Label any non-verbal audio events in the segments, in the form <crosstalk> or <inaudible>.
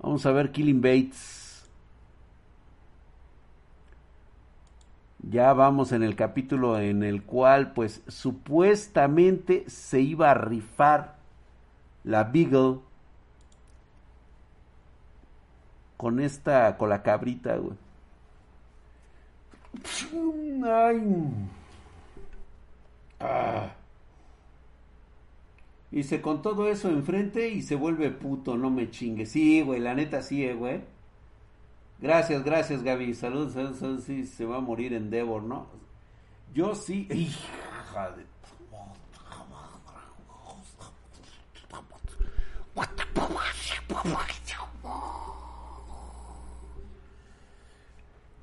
Vamos a ver Killing Bates. Ya vamos en el capítulo en el cual pues supuestamente se iba a rifar la Beagle con esta, con la cabrita, güey. Ay. Ah. Dice, con todo eso enfrente y se vuelve puto, no me chingue. Sí, güey, la neta sí, eh, güey. Gracias, gracias, Gaby. Saludos, saludos, Sí, se va a morir en Devor, ¿no? Yo sí. <laughs> Hija de...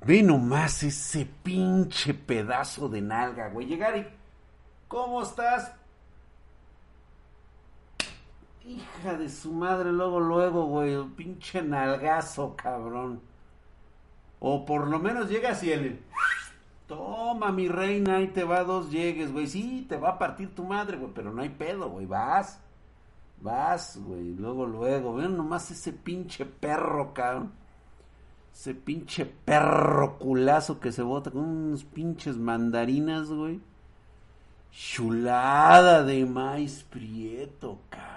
Ve nomás ese pinche pedazo de nalga, güey. Llegar y... ¿Cómo estás? Hija de su madre, luego, luego, güey, pinche nalgazo, cabrón. O por lo menos llegas y el... Toma, mi reina, ahí te va dos llegues, güey. Sí, te va a partir tu madre, güey, pero no hay pedo, güey. Vas, vas, güey. Luego, luego. Vean nomás ese pinche perro, cabrón. Ese pinche perro culazo que se bota con unos pinches mandarinas, güey. Chulada de maíz prieto, cabrón.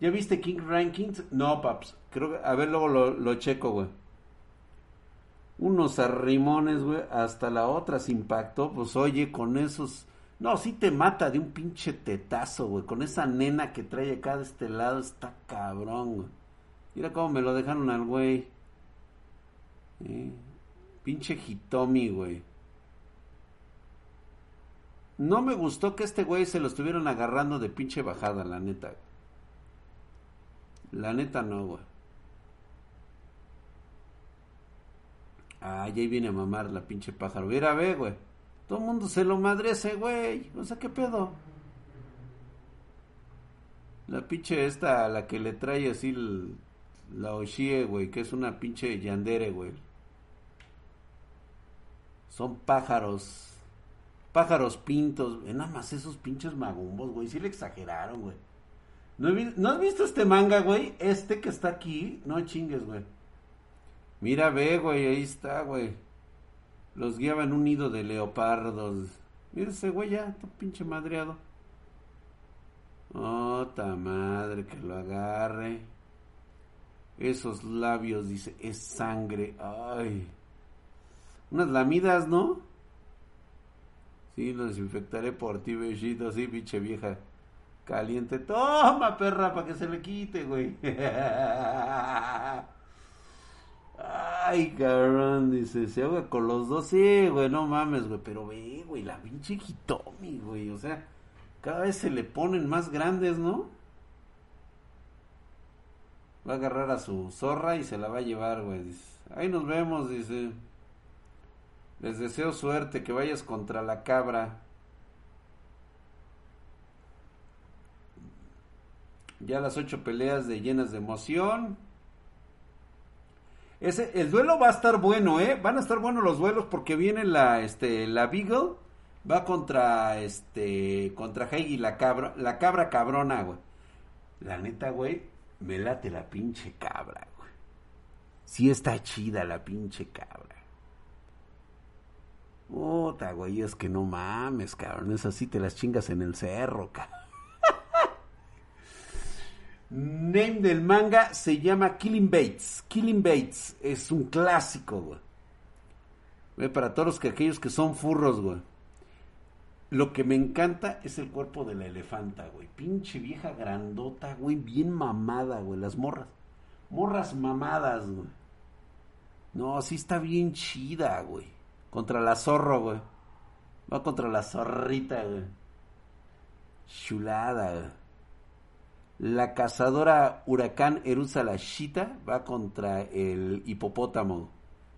¿Ya viste King Rankings? No, paps. Creo que, a ver, luego lo, checo, güey. Unos arrimones, güey. Hasta la otra se impactó. Pues oye, con esos. No, sí te mata de un pinche tetazo, güey. Con esa nena que trae acá de este lado. Está cabrón, güey. Mira cómo me lo dejaron al güey. Eh, pinche Hitomi, güey. No me gustó que este güey se lo estuvieran agarrando de pinche bajada, la neta. La neta no, güey. Ah, ya viene a mamar la pinche pájaro. Mira, ve, güey. Todo el mundo se lo madrece, güey. O sea, ¿qué pedo? La pinche esta, la que le trae así la Oshie, güey, que es una pinche yandere, güey. Son pájaros. Pájaros pintos. Nada más esos pinches magumbos, güey. Sí le exageraron, güey. ¿No, has visto este manga, güey? Este que está aquí. No chingues, güey. Mira, ve, güey, ahí está, güey. Los guiaba en un nido de leopardos. Mira ese güey ya, todo pinche madreado. Ota madre, que lo agarre. Esos labios, dice, es sangre. Ay. Unas lamidas, ¿no? Sí, lo desinfectaré por ti, bellito. Sí, pinche vieja. Caliente, toma perra para que se le quite, güey. Ay, cabrón, dice, se ahoga con los dos, sí, güey, no mames, güey, pero ve, güey, la pinche Hitomi, güey, o sea, cada vez se le ponen más grandes, ¿no? Va a agarrar a su zorra y se la va a llevar, güey, ahí nos vemos, dice, les deseo suerte, que vayas contra la cabra. Ya las ocho peleas de llenas de emoción. El duelo va a estar bueno, ¿eh? Van a estar buenos los duelos porque viene la, este, la Beagle. Va contra, este, contra Heidi la cabra, la cabra cabrona, güey. La neta, güey, me late la pinche cabra, güey. Sí está chida la pinche cabra. Puta, güey, es que no mames, cabrón. Es así te las chingas en el cerro, cabrón. Name del manga se llama Killing Bates. Killing Bates es un clásico, güey. Para todos que, aquellos que son furros, güey. Lo que me encanta es el cuerpo de la elefanta, güey. Pinche vieja grandota, güey. Bien mamada, güey. Las morras. Morras mamadas, güey. No, sí está bien chida, güey. Contra la zorro, güey. Va contra la zorrita, güey. Chulada, güey. La cazadora huracán Erusa la Shita va contra el hipopótamo.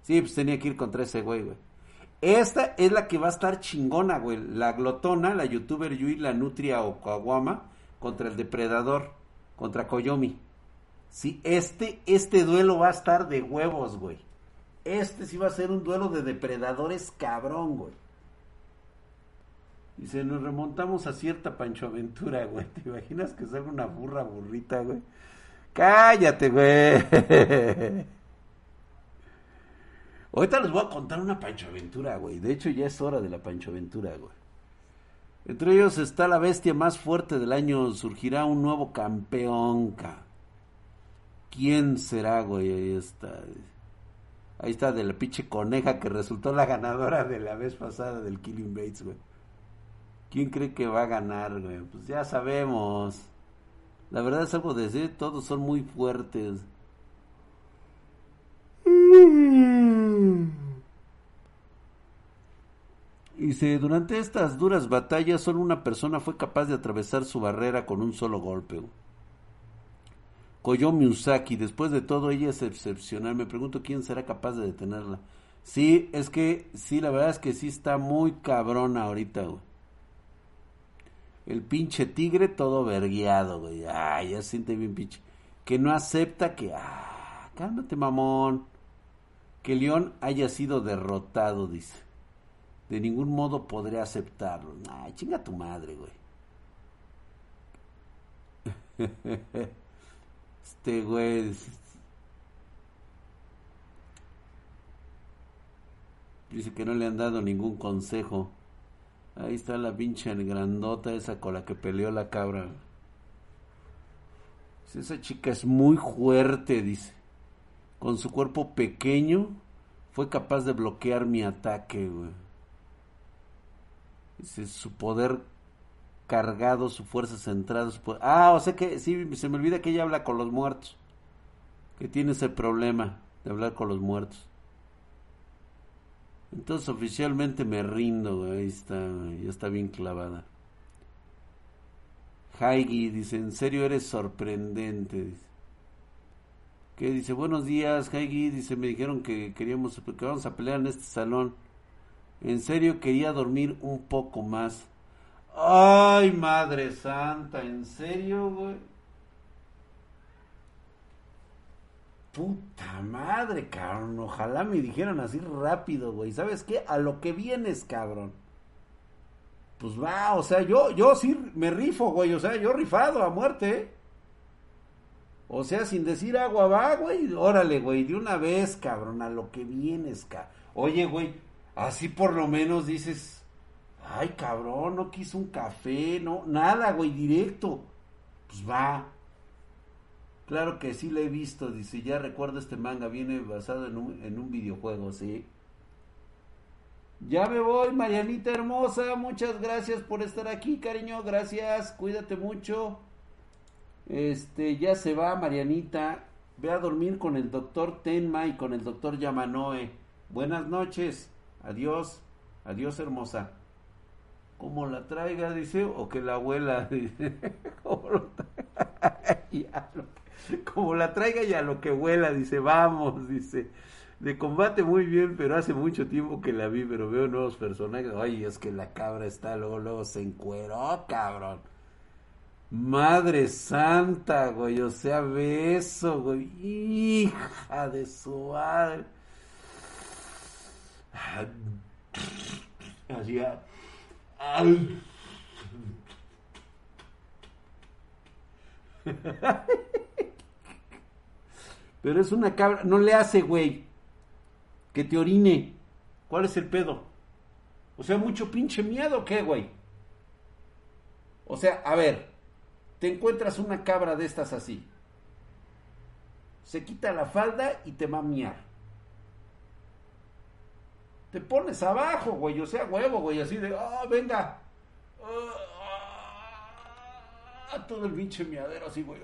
Sí, pues tenía que ir contra ese güey, güey. Esta es la que va a estar chingona, güey. La glotona, la youtuber Yui, la nutria o Kawama contra el depredador, contra Koyomi. Sí, este, este duelo va a estar de huevos, güey. Este sí va a ser un duelo de depredadores cabrón, güey. Dice, nos remontamos a cierta Pancho Aventura, güey. ¿Te imaginas que salga una burra burrita, güey? Cállate, güey. Ahorita les voy a contar una Pancho Aventura, güey. De hecho, ya es hora de la Pancho Aventura, güey. Entre ellos está la bestia más fuerte del año. Surgirá un nuevo campeón, ca. ¿Quién será, güey? Ahí está. Ahí está de la pinche coneja que resultó la ganadora de la vez pasada del Killing Bates, güey. ¿Quién cree que va a ganar, güey? Pues ya sabemos. La verdad es algo de decir, todos son muy fuertes. Dice, durante estas duras batallas solo una persona fue capaz de atravesar su barrera con un solo golpe. Koyomi Usaki, después de todo ella es excepcional. Me pregunto quién será capaz de detenerla. Sí, es que, sí, la verdad es que sí está muy cabrona ahorita, güey. El pinche tigre todo vergueado, güey. Ay, ya siente bien pinche. Que no acepta que... Ah, cálmate, mamón. Que León haya sido derrotado, dice. De ningún modo podré aceptarlo. Ay, chinga tu madre, güey. <laughs> Este güey. Dice que no le han dado ningún consejo. Ahí está la pinche grandota esa con la que peleó la cabra. Esa chica es muy fuerte, dice. Con su cuerpo pequeño fue capaz de bloquear mi ataque, güey. Dice, su poder cargado, su fuerza centrada. Ah, o sea que sí, se me olvida que ella habla con los muertos. Que tiene ese problema de hablar con los muertos. Entonces oficialmente me rindo, ahí está, ya está bien clavada. Haigi dice, en serio eres sorprendente. Que dice, buenos días, Haigi, dice, me dijeron que queríamos, que vamos a pelear en este salón. En serio quería dormir un poco más. Ay, madre santa, ¿en serio, güey? Puta madre, cabrón. Ojalá me dijeran así rápido, güey. ¿Sabes qué? A lo que vienes, cabrón. Pues va, o sea, yo, yo sí me rifo, güey. O sea, yo rifado a muerte. O sea, sin decir agua va, güey. Órale, güey, de una vez, cabrón, a lo que vienes, cabrón. Oye, güey, así por lo menos dices, ay, cabrón, no quiso un café, no, nada, güey, directo. Pues va, Claro que sí lo he visto, dice, ya recuerdo este manga, viene basado en un, en un videojuego, sí. Ya me voy, Marianita hermosa, muchas gracias por estar aquí, cariño, gracias, cuídate mucho. Este, ya se va, Marianita, ve a dormir con el doctor Tenma y con el doctor Yamanoe. Buenas noches, adiós, adiós hermosa. Como la traiga, dice, o que la abuela, <laughs> dice. <laughs> como <laughs> <laughs> la traiga y a lo que vuela, dice, vamos, dice. De combate muy bien, pero hace mucho tiempo que la vi, pero veo nuevos personajes. Ay, es que la cabra está, luego, luego se encueró, cabrón. Madre santa, güey, o sea, beso, güey. Hija de su madre. Así, ay. <laughs> Pero es una cabra, no le hace, güey, que te orine. ¿Cuál es el pedo? O sea, mucho pinche miedo, ¿qué, güey? O sea, a ver, te encuentras una cabra de estas así. Se quita la falda y te va a miar. Te pones abajo, güey, o sea, huevo, güey, así de, ah, venga. Ah, todo el pinche miadero así, güey.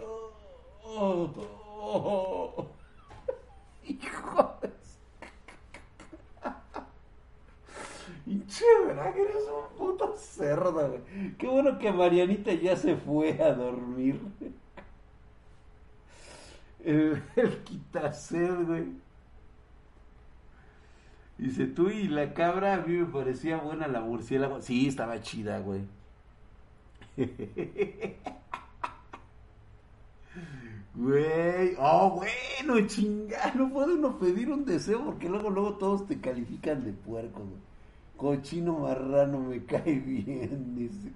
Oh, <laughs> hijo de... Hinche, ¿verdad que eres un puto cerdo, güey? Qué bueno que Marianita ya se fue a dormir. El, el quitased, güey. Dice, tú y la cabra, a mí me parecía buena la murciélago. Sí, estaba chida, güey. <laughs> Güey, oh, bueno, chinga, no puede uno pedir un deseo porque luego, luego todos te califican de puerco, güey. Cochino marrano me cae <laughs> bien, dice.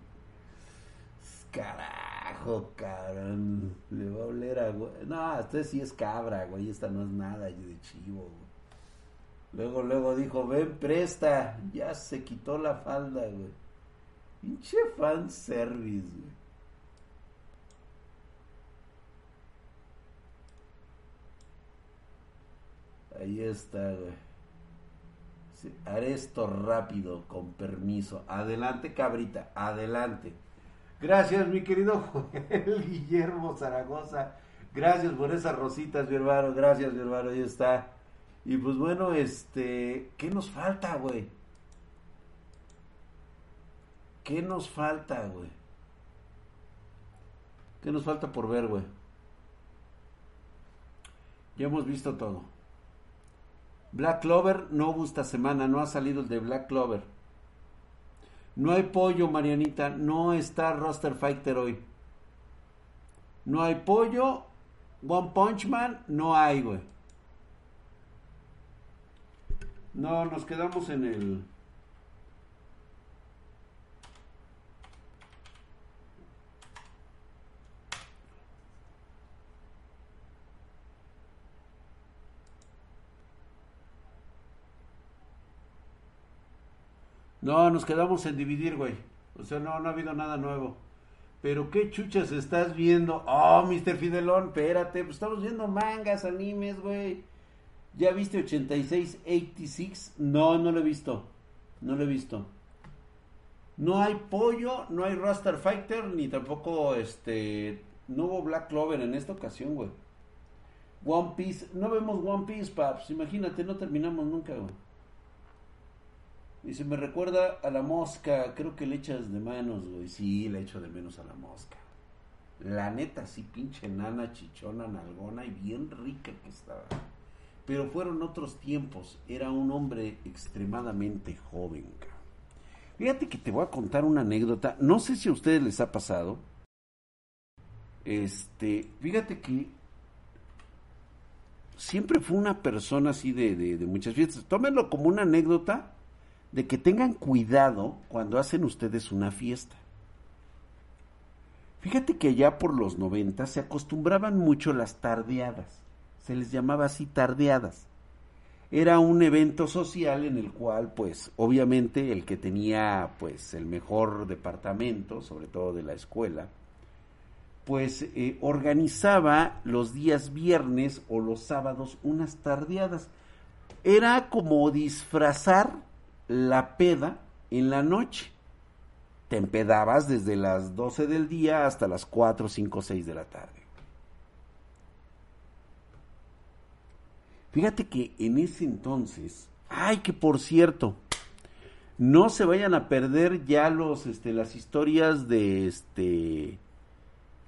Carajo, cabrón. Le va a oler a, güey. No, este sí es cabra, güey. Esta no es nada de chivo, güey. Luego, luego dijo, ven, presta. Ya se quitó la falda, güey. Pinche fan service, güey. Ahí está, güey. haré esto rápido, con permiso. Adelante, cabrita, adelante. Gracias, mi querido Joel <laughs> Guillermo Zaragoza. Gracias por esas rositas, mi hermano. Gracias, mi hermano. Ahí está. Y pues bueno, este, ¿qué nos falta, güey? ¿Qué nos falta, güey? ¿Qué nos falta por ver, güey? Ya hemos visto todo. Black Clover no gusta semana, no ha salido el de Black Clover. No hay pollo, Marianita, no está Roster Fighter hoy. No hay pollo, One Punch Man, no hay, güey. No, nos quedamos en el... No, nos quedamos en dividir, güey. O sea, no, no ha habido nada nuevo. Pero qué chuchas estás viendo. Oh, Mr. Fidelón, espérate. Pues estamos viendo mangas, animes, güey. ¿Ya viste 8686? No, no lo he visto. No lo he visto. No hay pollo, no hay Raster Fighter, ni tampoco este. No hubo Black Clover en esta ocasión, güey. One Piece, no vemos One Piece, paps. Imagínate, no terminamos nunca, güey. Dice, me recuerda a la mosca, creo que le echas de menos, güey. Sí, le echo de menos a la mosca. La neta, sí, pinche nana, chichona, nalgona y bien rica que estaba. Pero fueron otros tiempos. Era un hombre extremadamente joven. Fíjate que te voy a contar una anécdota. No sé si a ustedes les ha pasado. Este, fíjate que siempre fue una persona así de, de muchas fiestas. Tómenlo como una anécdota de que tengan cuidado cuando hacen ustedes una fiesta. Fíjate que ya por los 90 se acostumbraban mucho las tardeadas se les llamaba así tardeadas. Era un evento social en el cual, pues, obviamente el que tenía, pues, el mejor departamento, sobre todo de la escuela, pues eh, organizaba los días viernes o los sábados unas tardeadas. Era como disfrazar la peda en la noche. Te empedabas desde las 12 del día hasta las 4, 5, 6 de la tarde. Fíjate que en ese entonces, ay, que por cierto, no se vayan a perder ya los, este, las historias de, este,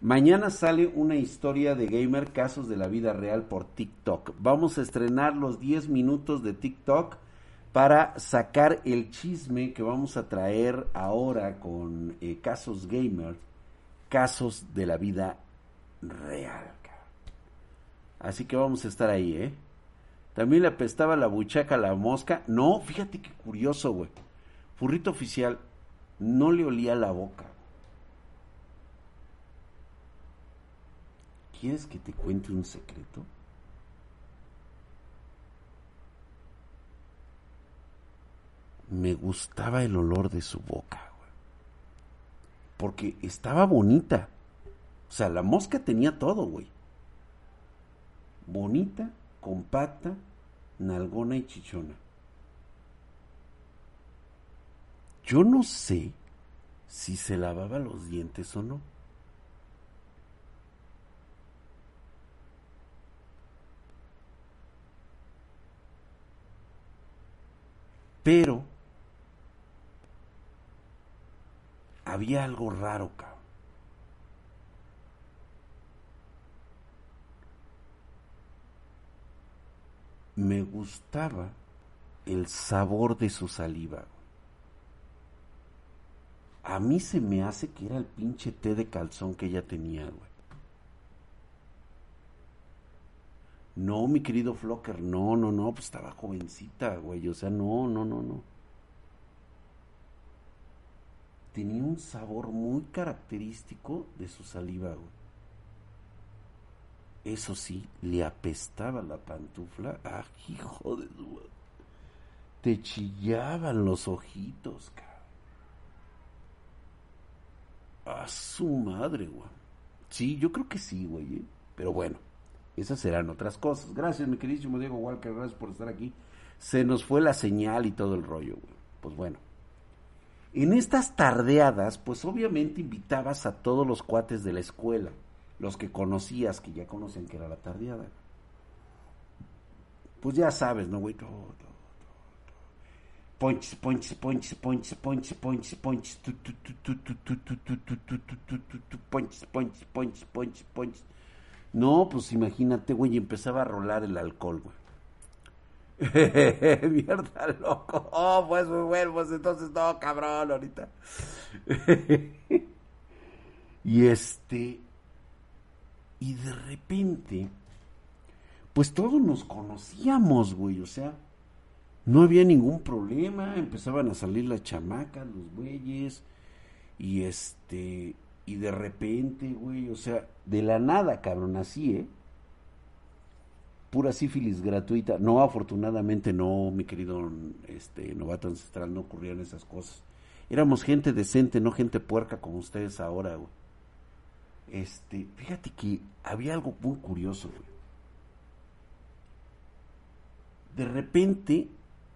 mañana sale una historia de gamer casos de la vida real por TikTok. Vamos a estrenar los 10 minutos de TikTok para sacar el chisme que vamos a traer ahora con eh, casos gamer, casos de la vida real. Así que vamos a estar ahí, ¿eh? También le apestaba la buchaca a la mosca. No, fíjate qué curioso, güey. Furrito oficial no le olía la boca. ¿Quieres que te cuente un secreto? Me gustaba el olor de su boca, güey. Porque estaba bonita. O sea, la mosca tenía todo, güey. Bonita, compacta, nalgona y chichona. Yo no sé si se lavaba los dientes o no. Pero había algo raro, cabrón. me gustaba el sabor de su saliva. A mí se me hace que era el pinche té de calzón que ella tenía, güey. No, mi querido Flocker, no, no, no, pues estaba jovencita, güey. O sea, no, no, no, no. Tenía un sabor muy característico de su saliva, güey. Eso sí, le apestaba la pantufla. ¡Ah, hijo de su... Te chillaban los ojitos, cabrón. A su madre, güey. Sí, yo creo que sí, güey. ¿eh? Pero bueno, esas serán otras cosas. Gracias, mi queridísimo Diego Walker. Gracias por estar aquí. Se nos fue la señal y todo el rollo, güey. Pues bueno. En estas tardeadas, pues obviamente invitabas a todos los cuates de la escuela. Los que conocías, que ya conocen que era la tardeada. Pues ya sabes, ¿no, güey? Ponches, ponches, ponches, ponches, ponches, ponches, ponches, ponches, ponches, ponches, ponches, ponches. No, pues imagínate, güey, empezaba a rolar el alcohol, güey. <laughs> Mierda, loco. Oh, pues muy bueno, pues entonces no, cabrón, ahorita. <laughs> y este. Y de repente, pues todos nos conocíamos, güey, o sea no había ningún problema, empezaban a salir las chamacas, los güeyes, y este, y de repente, güey, o sea, de la nada, cabrón, así, ¿eh? Pura sífilis gratuita. No, afortunadamente no, mi querido este, novato ancestral, no ocurrían esas cosas. Éramos gente decente, no gente puerca como ustedes ahora, güey. Este, fíjate que había algo muy curioso, güey. De repente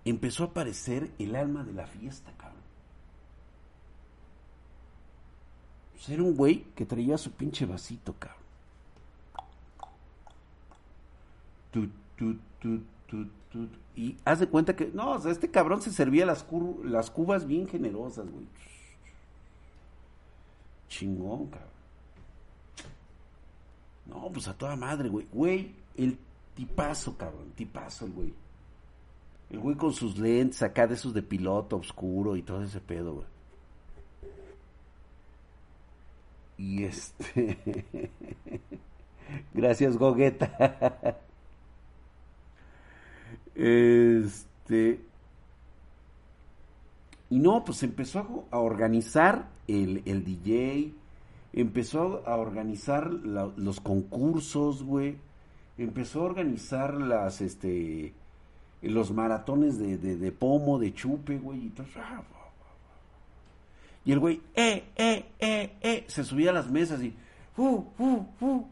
empezó a aparecer el alma de la fiesta, cabrón. Pues era un güey que traía su pinche vasito, cabrón. Y haz de cuenta que, no, este cabrón se servía las, las cubas bien generosas, güey. Chingón, cabrón. No, pues a toda madre, güey. Güey, el tipazo, cabrón. Tipazo el güey. El güey con sus lentes acá de esos de piloto oscuro y todo ese pedo, güey. Y este. <laughs> Gracias, Gogueta. <laughs> este. Y no, pues empezó a organizar el, el DJ, empezó a organizar los concursos, güey, empezó a organizar las, este, los maratones de, de, pomo, de chupe, güey, y todo. Y el güey, eh, eh, eh, eh, se subía a las mesas y, uh, uh, uh,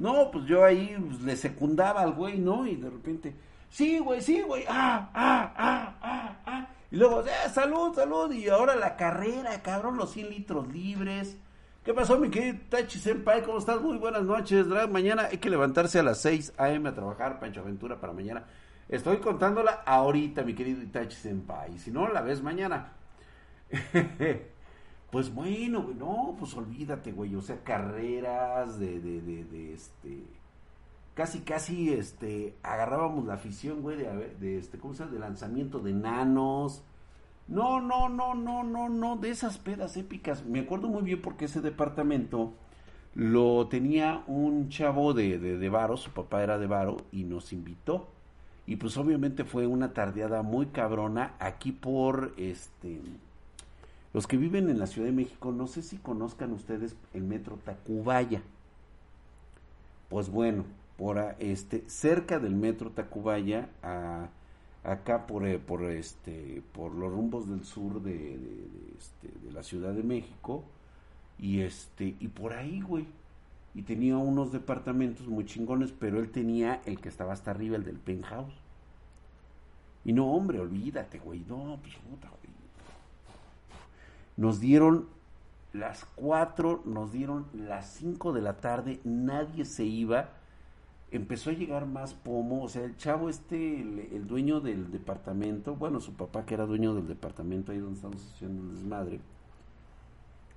No, pues yo ahí pues, le secundaba al güey, ¿no? Y de repente, sí, güey, sí, güey, ah, ah, ah, ah, ah. Y luego, eh, salud, salud, y ahora la carrera, cabrón, los 100 litros libres ¿Qué pasó, mi querido Tachi Senpai? ¿Cómo estás? Muy buenas noches. Mañana hay que levantarse a las 6 a.m. a trabajar, Pancho Aventura, para mañana. Estoy contándola ahorita, mi querido Itachi Senpai. Si no, la ves mañana. <laughs> pues bueno, güey, no, pues olvídate, güey. O sea, carreras de, de, de, de este. Casi, casi, este. Agarrábamos la afición, güey, de, de este, ¿cómo se llama? De lanzamiento de nanos no, no, no, no, no, no, de esas pedas épicas. Me acuerdo muy bien porque ese departamento lo tenía un chavo de, de, de Varo, su papá era de Varo, y nos invitó. Y pues obviamente fue una tardeada muy cabrona aquí por este... Los que viven en la Ciudad de México, no sé si conozcan ustedes el metro Tacubaya. Pues bueno, por este, cerca del metro Tacubaya, a acá por, eh, por, este, por los rumbos del sur de, este, de, la Ciudad de México y, este, y por ahí, güey. Y tenía unos departamentos muy chingones, pero él tenía el que estaba hasta arriba, el del penthouse. Y no, hombre, olvídate, güey. No, pues güey. Nos dieron las cuatro, nos dieron las cinco de la tarde, nadie se iba empezó a llegar más pomo, o sea, el chavo este, el, dueño del departamento, bueno, su papá que era dueño del departamento ahí donde estamos haciendo el desmadre,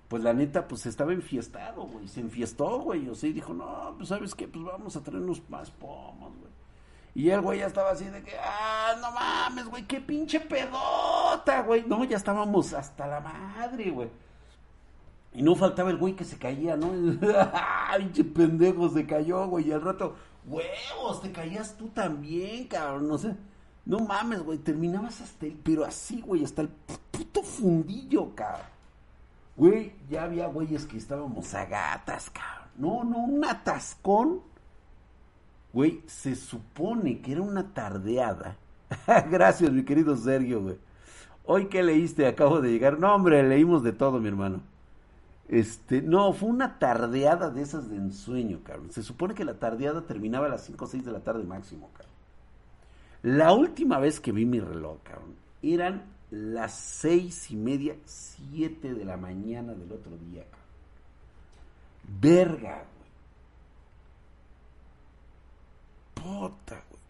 pues la neta, pues estaba enfiestado, güey. Se enfiestó, güey. O sea, y dijo, no, pues sabes qué, pues vamos a traernos más pomos, güey. Y el güey ya estaba así de que, ah, no mames, güey, qué pinche pedota, güey. No, ya estábamos hasta la madre, güey. Y no faltaba el güey que se caía, ¿no? ¡Ay, <laughs> pinche pendejo! Se cayó, güey. Y al rato, huevos, te caías tú también, cabrón. No sé. No mames, güey. Terminabas hasta el, pero así, güey, hasta el puto fundillo, cabrón. Güey, ya había güeyes que estábamos a gatas, cabrón. No, no, un atascón. Güey, se supone que era una tardeada. <laughs> Gracias, mi querido Sergio, güey. Hoy que leíste, acabo de llegar. No, hombre, leímos de todo, mi hermano. Este, no, fue una tardeada de esas de ensueño, cabrón. Se supone que la tardeada terminaba a las 5 o 6 de la tarde máximo, cabrón. La última vez que vi mi reloj, cabrón, eran las seis y media, siete de la mañana del otro día, cabrón. Verga, güey. Puta, güey.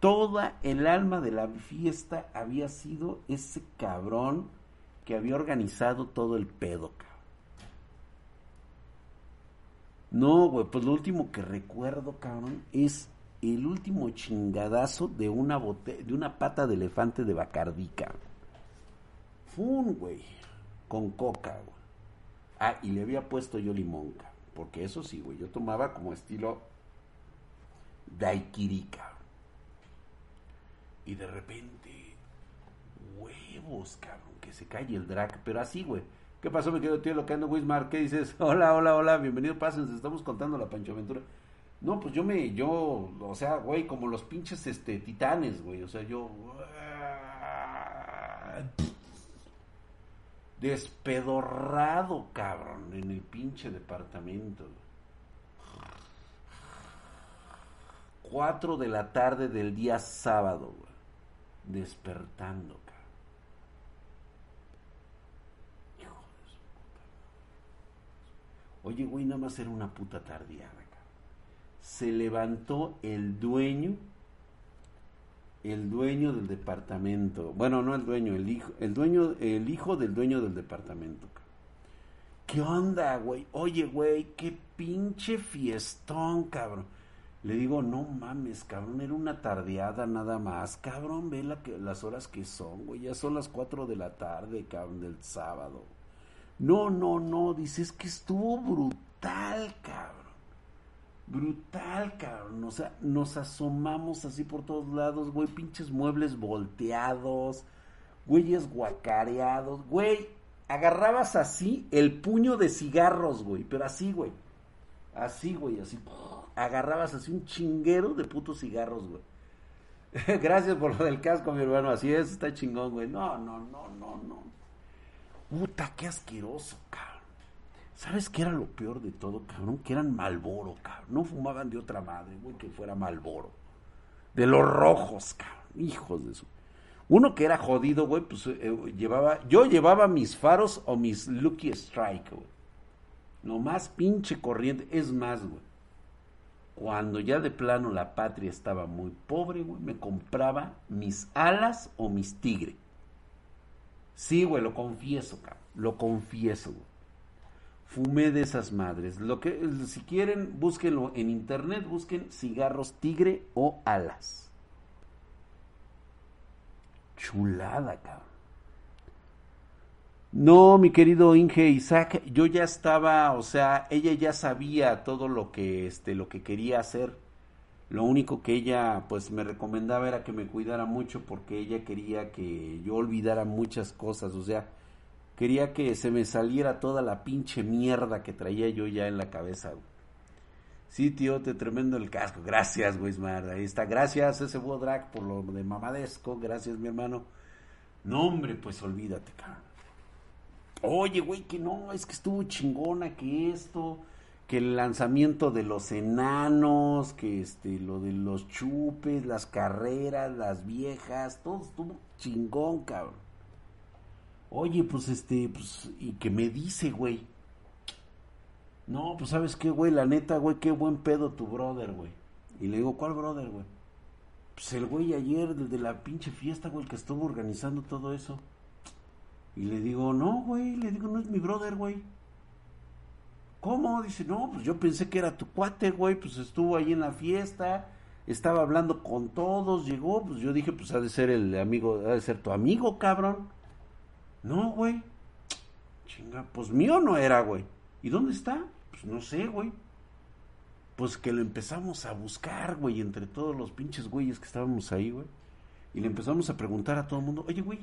Toda el alma de la fiesta había sido ese cabrón que había organizado todo el pedo, cabrón. No, güey, pues lo último que recuerdo, cabrón, es el último chingadazo de una de una pata de elefante de Bacardí, cabrón. Fun, güey, con coca, güey. Ah, y le había puesto yo limón, porque eso sí, güey, yo tomaba como estilo daiquiri, cabrón. Y de repente, huevos, cabrón, que se cae el drag, pero así, güey ¿Qué pasó, mi querido tío Locando Wismar? ¿Qué dices? <laughs> Hola, hola, hola, bienvenido, pásense, estamos contando la Pancho Aventura. No, pues yo me, yo, o sea, güey, como los pinches, este, titanes, güey, o sea, yo... <laughs> Despedorrado, cabrón, en el pinche departamento. Cuatro de la tarde del día sábado, güey. Despertando, Oye, güey, nada más era una puta tardeada. Se levantó el dueño, el dueño del departamento. Bueno, no el dueño, el hijo, el dueño, el hijo del dueño del departamento. ¿Qué onda, güey? Oye, güey, qué pinche fiestón, cabrón. Le digo, no mames, cabrón, era una tardeada nada más. Cabrón, ve que, las horas que son, güey. Ya son las cuatro de la tarde, cabrón, del sábado. No, no, no, dice, es que estuvo brutal, cabrón. Brutal, cabrón. O sea, nos asomamos así por todos lados, güey, pinches muebles volteados, güeyes guacareados, güey. Agarrabas así el puño de cigarros, güey, pero así, güey. Así, güey, así. Agarrabas así un chinguero de putos cigarros, güey. <laughs> Gracias por lo del casco, mi hermano. Así es, está chingón, güey. No, no, no, no, no. Puta, qué asqueroso, cabrón. ¿Sabes qué era lo peor de todo, cabrón? Que eran Malboro, cabrón. No fumaban de otra madre, güey, que fuera Malboro. De los rojos, cabrón. Hijos de su. Uno que era jodido, güey, pues eh, llevaba. Yo llevaba mis faros o mis Lucky Strike, güey. No más pinche corriente. Es más, güey. Cuando ya de plano la patria estaba muy pobre, güey, me compraba mis alas o mis tigre. Sí, güey, lo confieso, cabrón. Lo confieso, güey. Fumé de esas madres. Lo que, si quieren, búsquenlo en internet, busquen cigarros tigre o alas. Chulada, cabrón. No, mi querido Inge Isaac, yo ya estaba, o sea, ella ya sabía todo lo que, este, lo que quería hacer lo único que ella pues me recomendaba era que me cuidara mucho porque ella quería que yo olvidara muchas cosas, o sea, quería que se me saliera toda la pinche mierda que traía yo ya en la cabeza. Sí, tío, te tremendo el casco. Gracias, güey, Ahí está. Gracias, ese drag, por lo de mamadesco. Gracias, mi hermano. No, hombre, pues olvídate, cabrón. Oye, güey, que no, es que estuvo chingona, que esto que el lanzamiento de los enanos, que este, lo de los chupes, las carreras, las viejas, todo estuvo chingón, cabrón. Oye, pues este, pues, y que me dice, güey. No, pues sabes qué, güey, la neta, güey, qué buen pedo tu brother, güey. Y le digo, ¿cuál brother, güey? Pues el güey ayer, desde la pinche fiesta, güey, que estuvo organizando todo eso. Y le digo, no, güey, le digo, no es mi brother, güey. ¿Cómo? Dice, no, pues yo pensé que era tu cuate, güey, pues estuvo ahí en la fiesta, estaba hablando con todos, llegó, pues yo dije, pues ha de ser el amigo, ha de ser tu amigo, cabrón. No, güey. Chinga, pues mío no era, güey. ¿Y dónde está? Pues no sé, güey. Pues que lo empezamos a buscar, güey, entre todos los pinches güeyes que estábamos ahí, güey. Y le empezamos a preguntar a todo el mundo, oye, güey,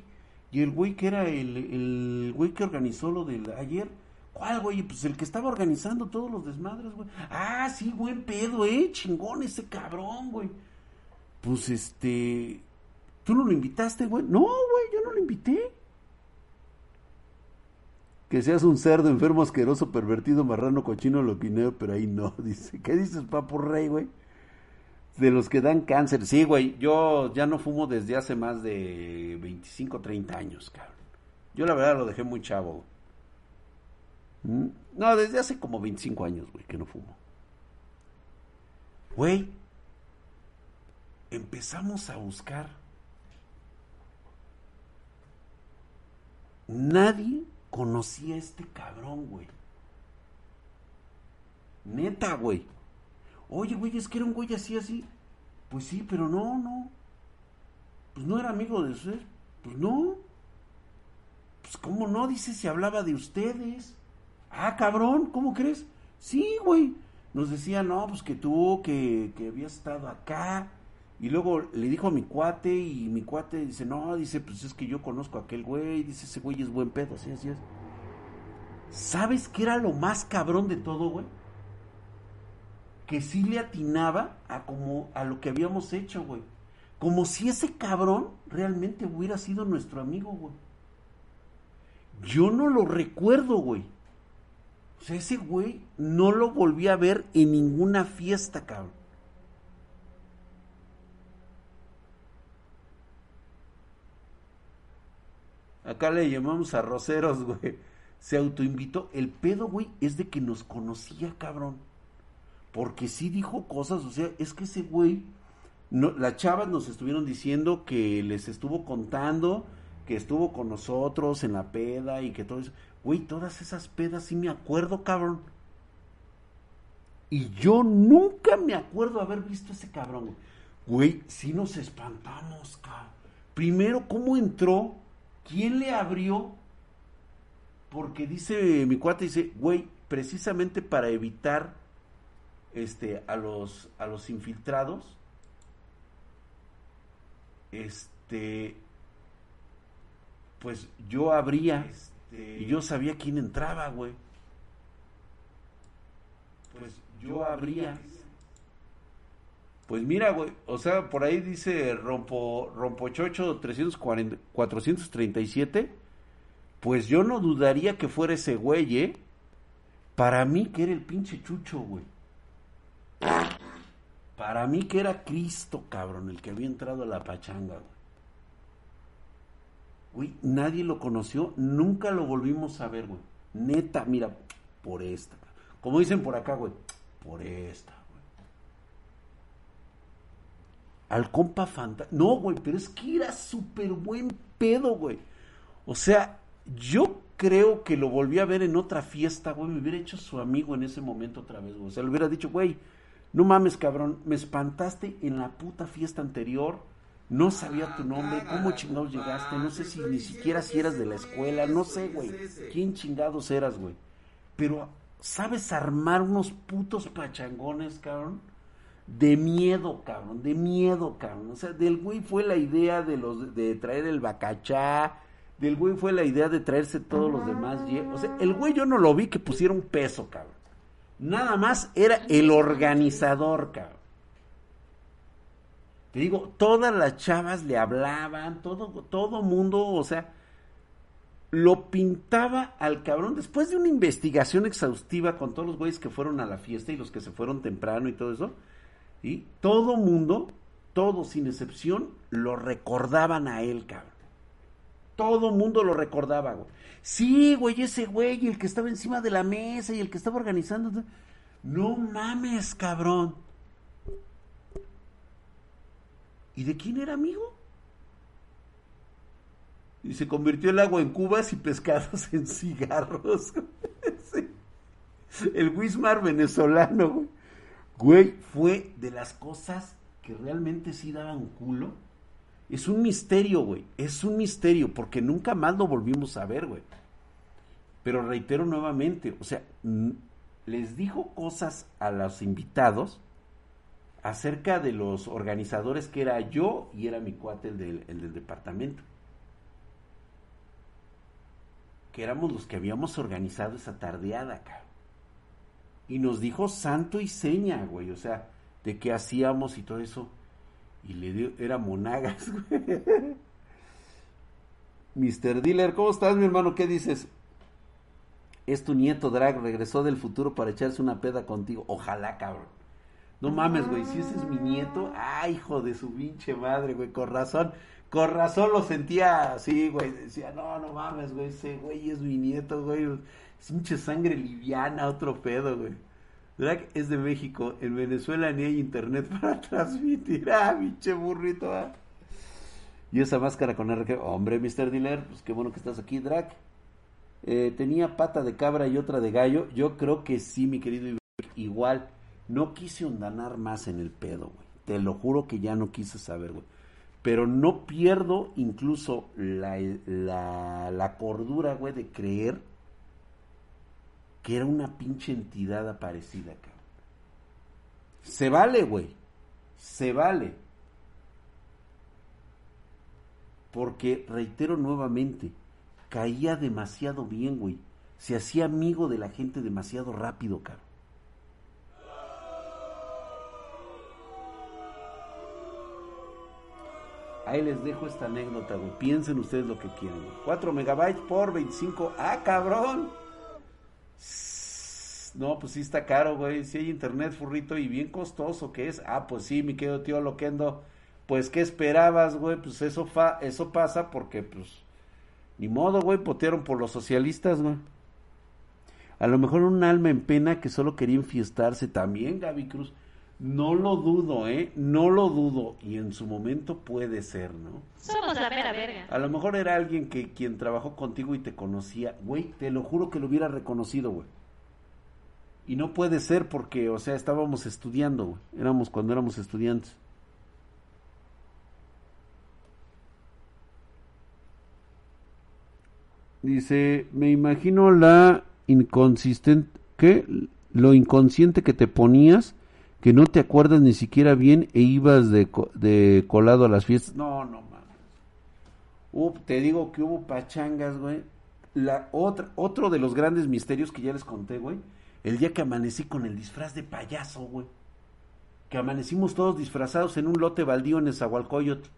¿y el güey que era el, el güey que organizó lo del ayer? ¿Cuál, güey? Pues el que estaba organizando todos los desmadres, güey. Ah, sí, buen pedo, eh. Chingón ese cabrón, güey. Pues este. ¿Tú no lo invitaste, güey? No, güey, yo no lo invité. Que seas un cerdo enfermo, asqueroso, pervertido, marrano, cochino, loquineo, pero ahí no, <laughs> dice. ¿Qué dices, papo rey, güey? De los que dan cáncer. Sí, güey, yo ya no fumo desde hace más de 25, 30 años, cabrón. Yo la verdad lo dejé muy chavo. ¿Mm? No, desde hace como 25 años, güey, que no fumo. Güey, empezamos a buscar. Nadie conocía a este cabrón, güey. Neta, güey. Oye, güey, es que era un güey así, así. Pues sí, pero no, no. Pues no era amigo de usted. Pues no. Pues cómo no, dice, si hablaba de ustedes. Ah, cabrón, ¿cómo crees? Sí, güey. Nos decía, no, pues que tú, que, que habías estado acá. Y luego le dijo a mi cuate y mi cuate dice, no, dice, pues es que yo conozco a aquel güey. Dice, ese güey es buen pedo, así, así es. ¿Sabes qué era lo más cabrón de todo, güey? Que sí le atinaba a como a lo que habíamos hecho, güey. Como si ese cabrón realmente hubiera sido nuestro amigo, güey. Yo no lo recuerdo, güey. O sea, ese güey no lo volví a ver en ninguna fiesta, cabrón. Acá le llamamos arroceros, güey. Se autoinvitó. El pedo, güey, es de que nos conocía, cabrón. Porque sí dijo cosas, o sea, es que ese güey, no, las chavas nos estuvieron diciendo que les estuvo contando que estuvo con nosotros en la peda y que todo eso. Güey, todas esas pedas sí me acuerdo, cabrón. Y yo nunca me acuerdo haber visto ese cabrón. Güey, sí nos espantamos, cabrón. Primero, ¿cómo entró? ¿Quién le abrió? Porque dice mi cuate, dice, güey, precisamente para evitar este, a, los, a los infiltrados, este, pues yo abría y yo sabía quién entraba, güey. Pues yo abría. Pues mira, güey, o sea, por ahí dice rompo, rompochocho 340, 437. Pues yo no dudaría que fuera ese güey, ¿eh? Para mí que era el pinche chucho, güey. Para mí que era Cristo, cabrón, el que había entrado a la pachanga, güey. Nadie lo conoció, nunca lo volvimos a ver, güey. Neta, mira, por esta. Como dicen por acá, güey, por esta, güey. Al compa fantasma. No, güey, pero es que era súper buen pedo, güey. O sea, yo creo que lo volví a ver en otra fiesta, güey. Me hubiera hecho su amigo en ese momento otra vez, güey. O sea, le hubiera dicho, güey, no mames, cabrón, me espantaste en la puta fiesta anterior no sabía tu nombre, cómo chingados llegaste, no sé si ni siquiera si eras de la escuela, no sé, güey, quién chingados eras, güey. Pero, ¿sabes armar unos putos pachangones, cabrón? De miedo, cabrón, de miedo, cabrón. O sea, del güey fue la idea de los de traer el bacachá, del güey fue la idea de traerse todos los demás. O sea, el güey yo no lo vi que pusiera un peso, cabrón. Nada más era el organizador, cabrón. Te digo, todas las chavas le hablaban, todo, todo mundo, o sea, lo pintaba al cabrón después de una investigación exhaustiva con todos los güeyes que fueron a la fiesta y los que se fueron temprano y todo eso. Y todo mundo, todos sin excepción, lo recordaban a él, cabrón. Todo mundo lo recordaba, güey. Sí, güey, ese güey, el que estaba encima de la mesa y el que estaba organizando. No mames, cabrón. ¿Y de quién era amigo? Y se convirtió el agua en cubas y pescados <laughs> en cigarros. el Wismar venezolano, güey. Güey, fue de las cosas que realmente sí daban culo. Es un misterio, güey. Es un misterio porque nunca más lo volvimos a ver, güey. Pero reitero nuevamente, o sea, les dijo cosas a los invitados acerca de los organizadores que era yo y era mi cuate el del, el del departamento. Que éramos los que habíamos organizado esa tardeada, acá. Y nos dijo santo y seña, güey, o sea, de qué hacíamos y todo eso. Y le dio, era monagas, <laughs> güey. Mr. Dealer, ¿cómo estás, mi hermano? ¿Qué dices? Es tu nieto Drag, regresó del futuro para echarse una peda contigo. Ojalá, cabrón. No mames, güey, si ese es mi nieto, ay, hijo de su pinche madre, güey, con razón, con razón lo sentía así, güey, decía, no, no mames, güey, ese güey es mi nieto, güey, es pinche sangre liviana, otro pedo, güey. Drag es de México, en Venezuela ni hay internet <laughs> para transmitir, ah, pinche burrito, ah. Y esa máscara con RG, hombre, Mr. Dealer, pues qué bueno que estás aquí, Drag. Eh, tenía pata de cabra y otra de gallo. Yo creo que sí, mi querido Igual, no quise hundanar más en el pedo, güey. Te lo juro que ya no quise saber, güey. Pero no pierdo incluso la, la, la cordura, güey, de creer que era una pinche entidad aparecida, cabrón. Se vale, güey. Se vale. Porque, reitero nuevamente, caía demasiado bien, güey. Se hacía amigo de la gente demasiado rápido, caro. Ahí les dejo esta anécdota, güey. Piensen ustedes lo que quieran, güey. 4 megabytes por 25. ¡Ah, cabrón! No, pues sí está caro, güey. Si hay internet, furrito, y bien costoso que es. Ah, pues sí, mi querido tío Loquendo. Pues, ¿qué esperabas, güey? Pues eso, fa eso pasa porque, pues, ni modo, güey, potearon por los socialistas, güey. A lo mejor un alma en pena que solo quería enfiestarse también, Gaby Cruz. No lo dudo, ¿eh? No lo dudo. Y en su momento puede ser, ¿no? Somos la mera verga. A lo mejor era alguien que quien trabajó contigo y te conocía. Güey, te lo juro que lo hubiera reconocido, güey. Y no puede ser porque, o sea, estábamos estudiando, güey. Éramos cuando éramos estudiantes. Dice, me imagino la inconsistente, ¿qué? Lo inconsciente que te ponías, que no te acuerdas ni siquiera bien e ibas de, de colado a las fiestas. No, no mames. te digo que hubo pachangas, güey. La otra, otro de los grandes misterios que ya les conté, güey. El día que amanecí con el disfraz de payaso, güey. Que amanecimos todos disfrazados en un lote baldío en Esahualcoyot.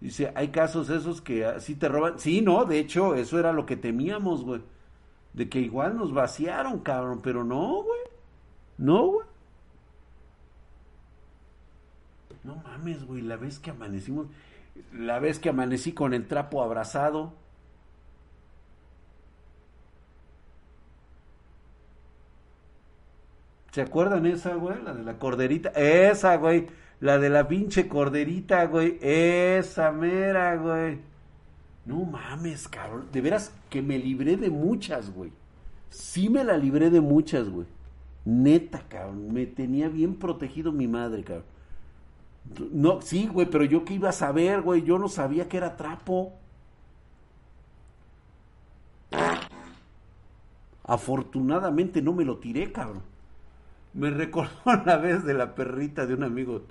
Dice, hay casos esos que así te roban. Sí, no, de hecho, eso era lo que temíamos, güey. De que igual nos vaciaron, cabrón, pero no, güey. No, güey. No mames, güey, la vez que amanecimos, la vez que amanecí con el trapo abrazado. ¿Se acuerdan esa, güey? La de la corderita. Esa, güey. La de la pinche corderita, güey. Esa mera, güey. No mames, cabrón. De veras que me libré de muchas, güey. Sí me la libré de muchas, güey. Neta, cabrón. Me tenía bien protegido mi madre, cabrón. No, sí, güey, pero yo qué iba a saber, güey. Yo no sabía que era trapo. Afortunadamente no me lo tiré, cabrón. Me recordó <laughs> la vez de la perrita de un amigo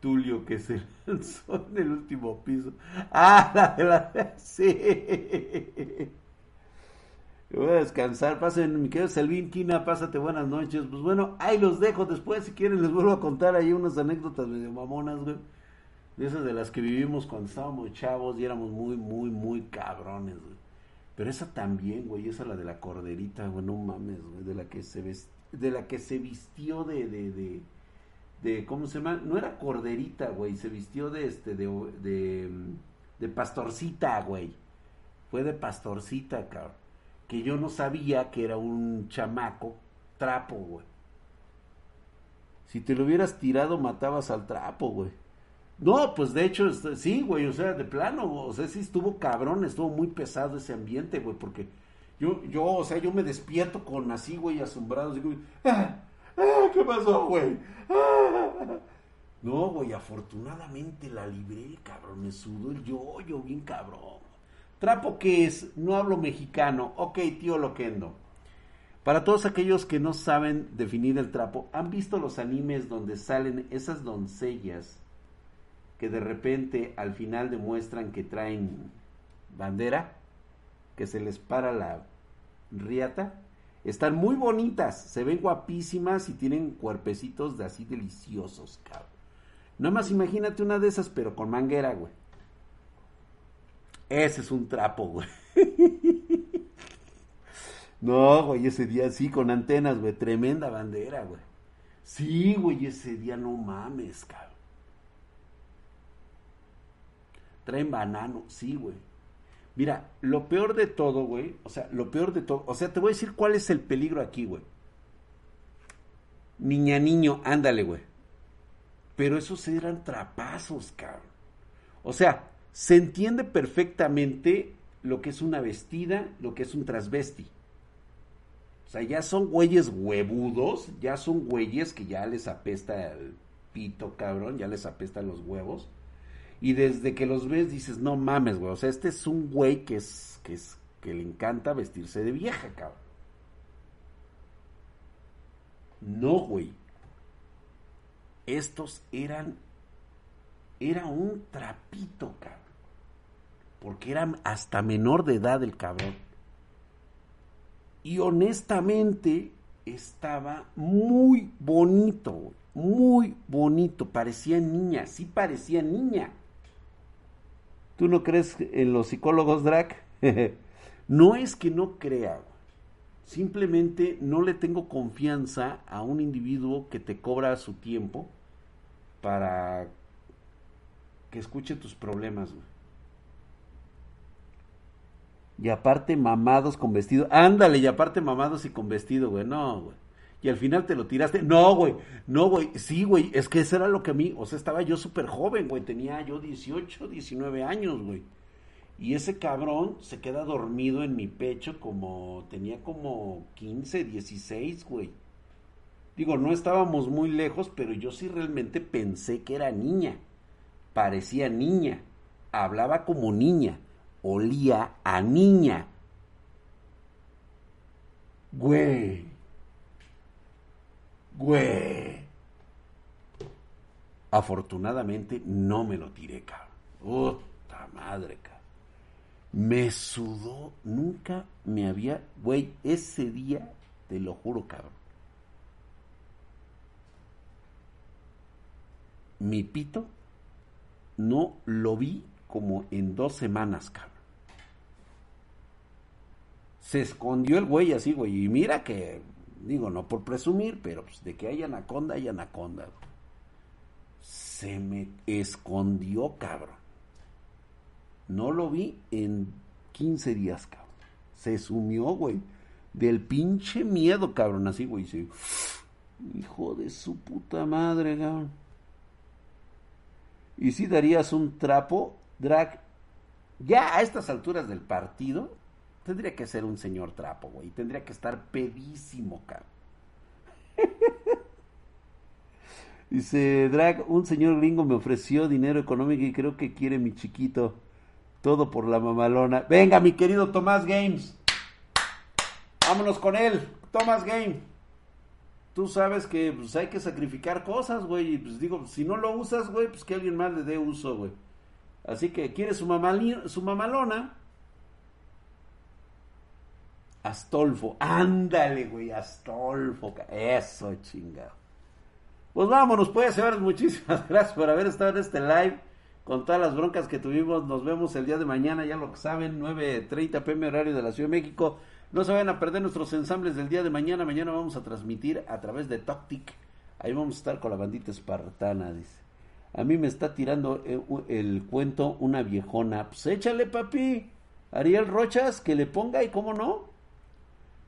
Tulio que se lanzó en el último piso. Ah, la de la... <laughs> Sí. Voy a descansar. Pasen, mi querido Selvin Quina, pásate buenas noches. Pues bueno, ahí los dejo. Después, si quieren, les vuelvo a contar ahí unas anécdotas medio mamonas, güey. De esas de las que vivimos cuando estábamos chavos y éramos muy, muy, muy cabrones, güey. Pero esa también, güey, esa la de la corderita, güey, no mames, güey, de la que se de la que se vistió de, de, de, de ¿cómo se llama? No era corderita, güey, se vistió de este, de, de, de pastorcita, güey. Fue de pastorcita, cabrón. Que yo no sabía que era un chamaco trapo, güey. Si te lo hubieras tirado, matabas al trapo, güey. No, pues de hecho, sí, güey, o sea, de plano, o sea, sí estuvo cabrón, estuvo muy pesado ese ambiente, güey, porque Yo, yo, o sea, yo me despierto con así, güey, asombrado. Digo, ah, ah, ¿qué pasó, güey? Ah". No, güey, afortunadamente la libré, cabrón. Me sudó el yo-yo bien cabrón. ¿Trapo qué es? No hablo mexicano. Ok, tío Loquendo. Para todos aquellos que no saben definir el trapo, ¿han visto los animes donde salen esas doncellas que de repente al final demuestran que traen bandera? Que se les para la riata. Están muy bonitas, se ven guapísimas y tienen cuerpecitos de así deliciosos, cabrón. No más imagínate una de esas, pero con manguera, güey. Ese es un trapo, güey. <laughs> No, güey, ese día sí, con antenas, güey. Tremenda bandera, güey. Sí, güey, ese día no mames, cabrón. Traen banano, sí, güey. Mira, lo peor de todo, güey. O sea, lo peor de todo. O sea, te voy a decir cuál es el peligro aquí, güey. Niña, niño, ándale, güey. Pero esos eran trapazos, cabrón. O sea, se entiende perfectamente lo que es una vestida, lo que es un transvesti. O sea, ya son güeyes huevudos, ya son güeyes que ya les apesta el pito, cabrón, ya les apestan los huevos. Y desde que los ves dices, no mames, güey. O sea, este es un güey que que es, que le encanta vestirse de vieja, cabrón. No, güey. Estos eran, era un trapito, cabrón. Porque eran hasta menor de edad el cabrón. Y honestamente estaba muy bonito, muy bonito. Parecía niña, sí parecía niña. ¿Tú no crees en los psicólogos, Drac? <laughs> no es que no crea, simplemente no le tengo confianza a un individuo que te cobra su tiempo para que escuche tus problemas. Güey. Y aparte mamados con vestido. Ándale, y aparte mamados y con vestido, güey. No, güey. Y al final te lo tiraste. No, güey. No, güey. Sí, güey. Es que eso era lo que a mí. O sea, estaba yo súper joven, güey. Tenía yo 18, 19 años, güey. Y ese cabrón se queda dormido en mi pecho como. Tenía como 15, 16, güey. Digo, no estábamos muy lejos, pero yo sí realmente pensé que era niña. Parecía niña. Hablaba como niña olía a niña. Güey. Güey. Afortunadamente no me lo tiré, cabrón. Puta madre, cabrón. Me sudó. Nunca me había. Güey, ese día, te lo juro, cabrón. Mi pito no lo vi como en dos semanas, cabrón se escondió el güey así, güey. Y mira que, digo, no por presumir, pero pues, de que hay anaconda, hay anaconda. Se me escondió, cabrón. No lo vi en 15 días, cabrón. Se sumió, güey. Del pinche miedo, cabrón, así, güey. Hijo de su puta madre, cabrón. Y si darías un trapo, drag, ya a estas alturas del partido, Tendría que ser un señor trapo, güey. Tendría que estar pedísimo, cabrón. <laughs> Dice Drag, un señor gringo me ofreció dinero económico y creo que quiere mi chiquito. Todo por la mamalona. Venga, mi querido Tomás Games. Vámonos con él. Tomás Game. Tú sabes que pues, hay que sacrificar cosas, güey. Y pues digo, si no lo usas, güey, pues que alguien más le dé uso, güey. Así que quiere su, su mamalona Astolfo, ándale, güey, Astolfo, eso chingado. Pues vámonos, pues, señores, muchísimas <laughs> gracias por haber estado en este live con todas las broncas que tuvimos. Nos vemos el día de mañana, ya lo que saben, 9.30 pm horario de la Ciudad de México. No se vayan a perder nuestros ensambles del día de mañana. Mañana vamos a transmitir a través de Toctic. Ahí vamos a estar con la bandita espartana, dice. A mí me está tirando eh, el cuento una viejona. Pues échale, papi. Ariel Rochas, que le ponga y cómo no.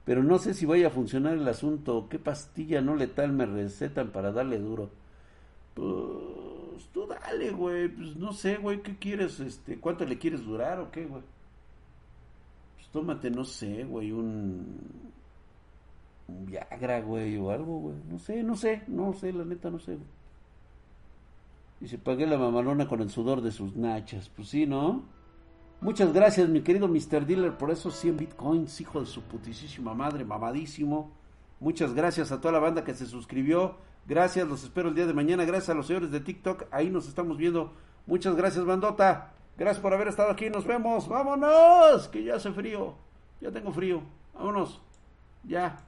Pero no sé si vaya a funcionar el asunto. ¿Qué pastilla no letal me recetan para darle duro? Pues tú dale, güey. Pues no sé, güey. ¿Qué quieres? Este, ¿Cuánto le quieres durar o qué, güey? Pues tómate, no sé, güey, un, un Viagra, güey, o algo, güey. No sé, no sé, no sé, la neta, no sé. Y se pagué la mamalona con el sudor de sus nachas. Pues sí, ¿no? Muchas gracias, mi querido Mr. Dealer, por esos 100 bitcoins, hijo de su putísima madre, mamadísimo. Muchas gracias a toda la banda que se suscribió. Gracias, los espero el día de mañana. Gracias a los señores de TikTok, ahí nos estamos viendo. Muchas gracias, bandota. Gracias por haber estado aquí. Nos vemos. Vámonos, que ya hace frío. Ya tengo frío. Vámonos. Ya.